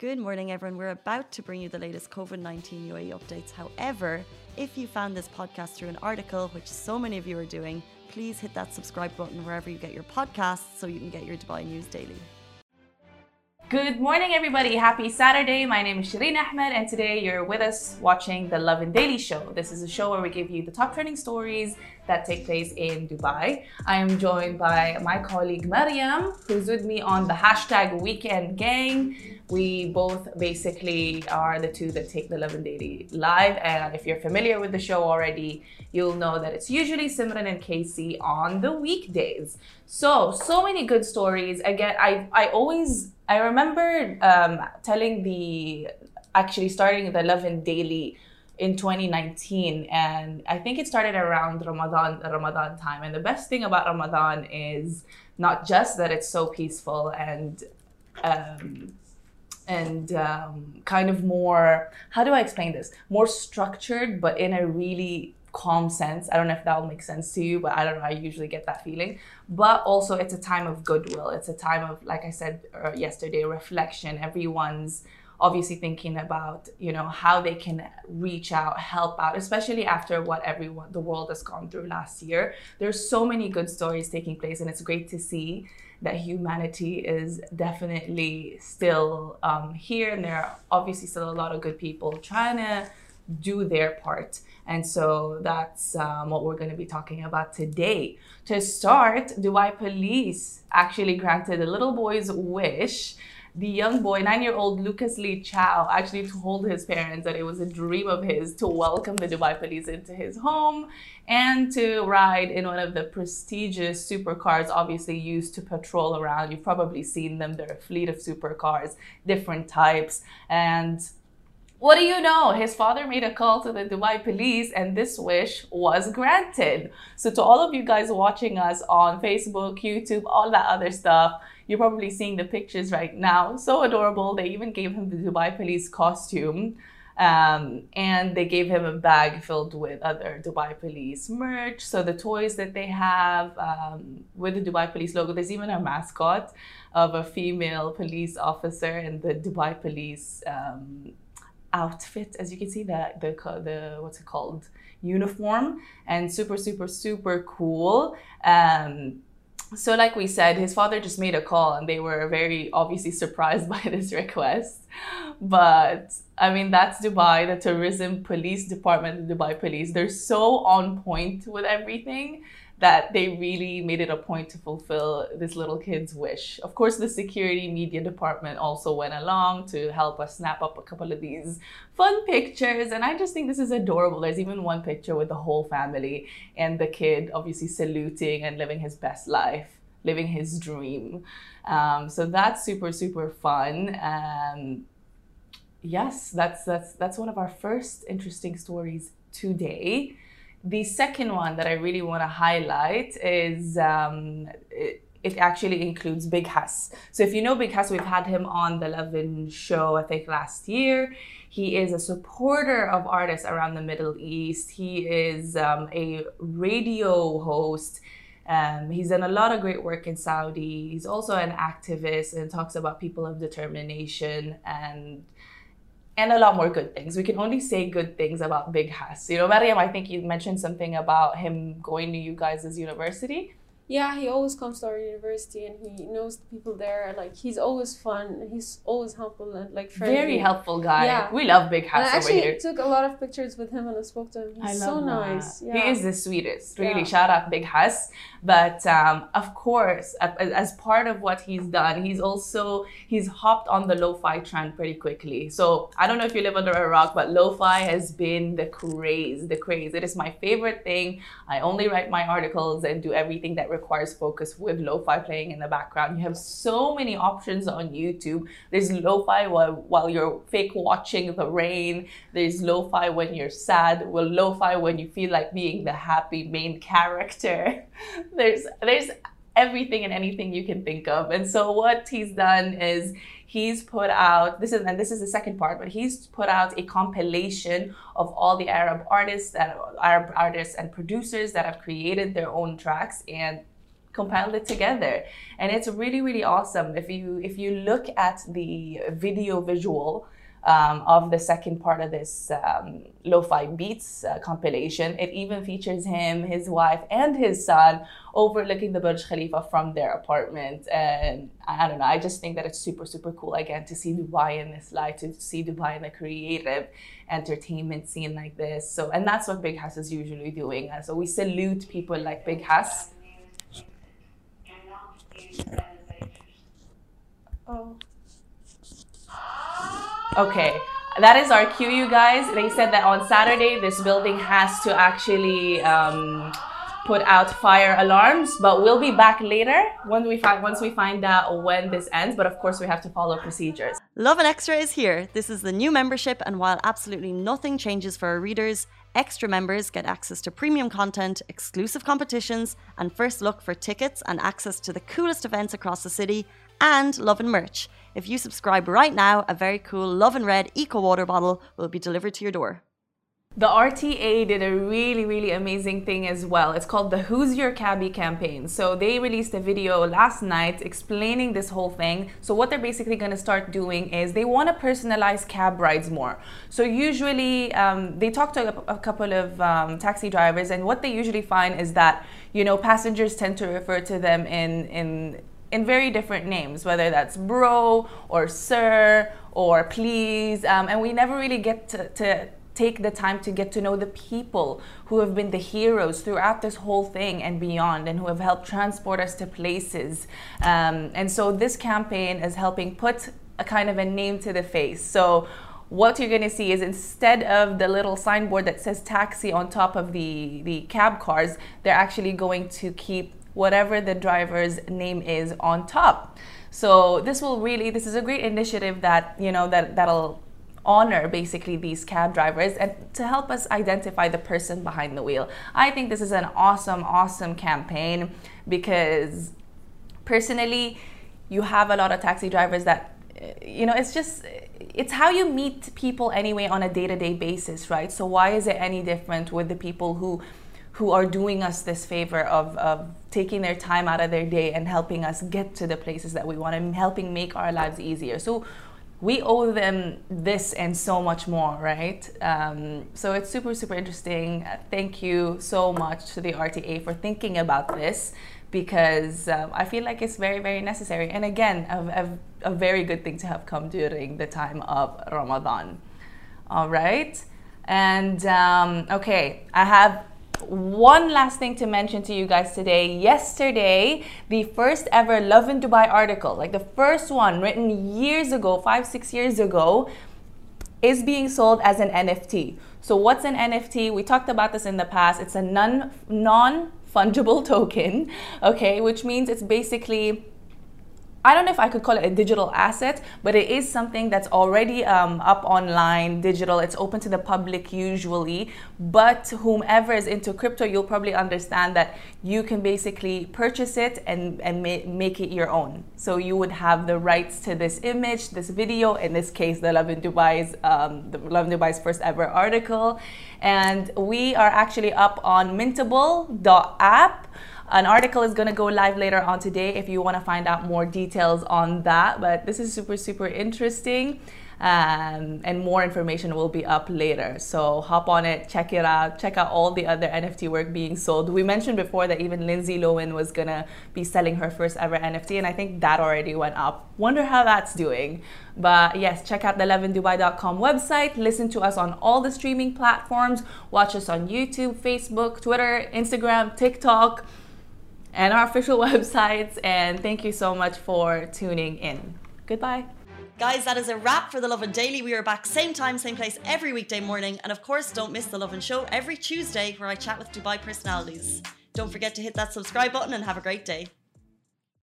Good morning, everyone. We're about to bring you the latest COVID 19 UAE updates. However, if you found this podcast through an article, which so many of you are doing, please hit that subscribe button wherever you get your podcasts so you can get your Dubai news daily. Good morning, everybody. Happy Saturday. My name is Shireen Ahmed, and today you're with us watching the Lovin Daily Show. This is a show where we give you the top trending stories that take place in Dubai. I am joined by my colleague Mariam, who's with me on the hashtag Weekend Gang. We both basically are the two that take the Lovin Daily live, and if you're familiar with the show already, you'll know that it's usually Simran and Casey on the weekdays. So, so many good stories. Again, I I always I remember um, telling the actually starting the Lovin Daily in 2019 and i think it started around ramadan ramadan time and the best thing about ramadan is not just that it's so peaceful and um, and um, kind of more how do i explain this? More structured but in a really calm sense. I don't know if that will make sense to you but i don't know i usually get that feeling. But also it's a time of goodwill. It's a time of like i said uh, yesterday reflection everyone's obviously thinking about you know how they can reach out help out especially after what everyone the world has gone through last year. There's so many good stories taking place and it's great to see that humanity is definitely still um, here and there are obviously still a lot of good people trying to do their part. And so that's um, what we're going to be talking about today. To start dubai police actually granted a little boy's wish the young boy, nine year old Lucas Lee Chow, actually told his parents that it was a dream of his to welcome the Dubai police into his home and to ride in one of the prestigious supercars, obviously used to patrol around. You've probably seen them, they're a fleet of supercars, different types. And what do you know? His father made a call to the Dubai police and this wish was granted. So, to all of you guys watching us on Facebook, YouTube, all that other stuff, you're probably seeing the pictures right now. So adorable. They even gave him the Dubai police costume. Um, and they gave him a bag filled with other Dubai Police merch. So the toys that they have um, with the Dubai Police logo, there's even a mascot of a female police officer in the Dubai Police um, outfit, as you can see, the, the the what's it called uniform, and super super super cool. Um, so like we said his father just made a call and they were very obviously surprised by this request. But i mean that's dubai the tourism police department the dubai police they're so on point with everything that they really made it a point to fulfill this little kid's wish. Of course, the security media department also went along to help us snap up a couple of these fun pictures. And I just think this is adorable. There's even one picture with the whole family and the kid obviously saluting and living his best life, living his dream. Um, so that's super, super fun. Um, yes, that's that's that's one of our first interesting stories today. The second one that I really want to highlight is um, it, it, actually includes Big Hass. So if you know Big Hass, we've had him on the Lovin show, I think last year. He is a supporter of artists around the Middle East. He is um, a radio host. Um, he's done a lot of great work in Saudi. He's also an activist and talks about people of determination and and a lot more good things. We can only say good things about Big Hass. You know, Mariam, I think you mentioned something about him going to you guys' university yeah, he always comes to our university and he knows the people there. Like he's always fun. He's always helpful and like friendly. Very helpful guy. Yeah. we love Big Hass and I actually here. took a lot of pictures with him and I spoke to him. He's I love so that. nice. Yeah. He is the sweetest. Really, yeah. shout out Big Hass. But um, of course, as part of what he's done, he's also he's hopped on the lo-fi trend pretty quickly. So I don't know if you live under a rock, but lo-fi has been the craze, the craze. It is my favorite thing. I only write my articles and do everything that requires focus with lo-fi playing in the background. You have so many options on YouTube. There's lo-fi while, while you're fake watching the rain. There's lo-fi when you're sad. Well, lo-fi when you feel like being the happy main character. there's there's everything and anything you can think of. And so what he's done is he's put out this is and this is the second part, but he's put out a compilation of all the Arab artists that Arab artists and producers that have created their own tracks and compiled it together. And it's really really awesome if you if you look at the video visual um, of the second part of this um, lo-fi beats uh, compilation. It even features him his wife and his son overlooking the burj khalifa from their apartment. And i don't know i just think that it's super super cool again to see dubai in this light to see dubai in a creative entertainment scene like this. So and that's what big hass is usually doing. And so we salute people like big hass Okay, that is our cue, you guys. They said that on Saturday, this building has to actually um, put out fire alarms, but we'll be back later once we find once we find out when this ends. But of course, we have to follow procedures. Lovin Extra is here. This is the new membership, and while absolutely nothing changes for our readers, extra members get access to premium content, exclusive competitions, and first look for tickets and access to the coolest events across the city and Lovin merch. If you subscribe right now, a very cool Lovin Red Eco Water bottle will be delivered to your door. The RTA did a really, really amazing thing as well. It's called the Who's Your Cabbie campaign. So they released a video last night explaining this whole thing. So what they're basically going to start doing is they want to personalize cab rides more. So usually um, they talk to a, a couple of um, taxi drivers, and what they usually find is that you know passengers tend to refer to them in in in very different names, whether that's bro or sir or please. Um, and we never really get to, to take the time to get to know the people who have been the heroes throughout this whole thing and beyond and who have helped transport us to places. Um, and so this campaign is helping put a kind of a name to the face. So what you're going to see is instead of the little signboard that says taxi on top of the, the cab cars, they're actually going to keep whatever the driver's name is on top. So this will really, this is a great initiative that, you know, that, that'll honor basically these cab drivers and to help us identify the person behind the wheel. I think this is an awesome, awesome campaign because personally, you have a lot of taxi drivers that eh, you know it's just it's how you meet people anyway on a day-to-day basis right so why is it any different with the people who who are doing us this favor of, of taking their time out of their day and helping us get to the places that we want and helping make our lives easier. So we owe them this and so much more, right? Um, so it's super, super interesting. Thank you so much to the RTA for thinking about this because um, I feel like it's very, very necessary. And again, a, a, a very good thing to have come during the time of Ramadan. All right. And um, okay, I have one last thing to mention to you guys today. Yesterday, the first ever Lovin Dubai article, like the first one written years ago, five, six years ago, is being sold as an NFT. So what's an NFT? We talked about this in the past. It's a non non fungible token, okay, which means it's basically I don't know if I could call it a digital asset, but it is something that's already um, up online, digital. It's open to the public usually. But whomever is into crypto, you'll probably understand that you can basically purchase it and, and ma make it your own. So you would have the rights to this image, this video, in this case, the Lovin Dubai's, um, the Lovin Dubai's first ever article. And we are actually up on mintable.app. An article is going to go live later on today if you want to find out more details on that. But this is super, super interesting. Um, and more information will be up later. So hop on it, check it out, check out all the other NFT work being sold. We mentioned before that even Lindsay Lohan was gonna be selling her first ever NFT, and I think that already went up. Wonder how that's doing. But yes, check out the lovindubai.com website, listen to us on all the streaming platforms, watch us on YouTube, Facebook, Twitter, Instagram, TikTok and our official websites. And thank you so much for tuning in. Goodbye. Guys, that is a wrap for the Lovin Daily. We are back same time, same place every weekday morning. And of course, don't miss the Lovin Show every Tuesday where I chat with Dubai personalities. Don't forget to hit that subscribe button and have a great day.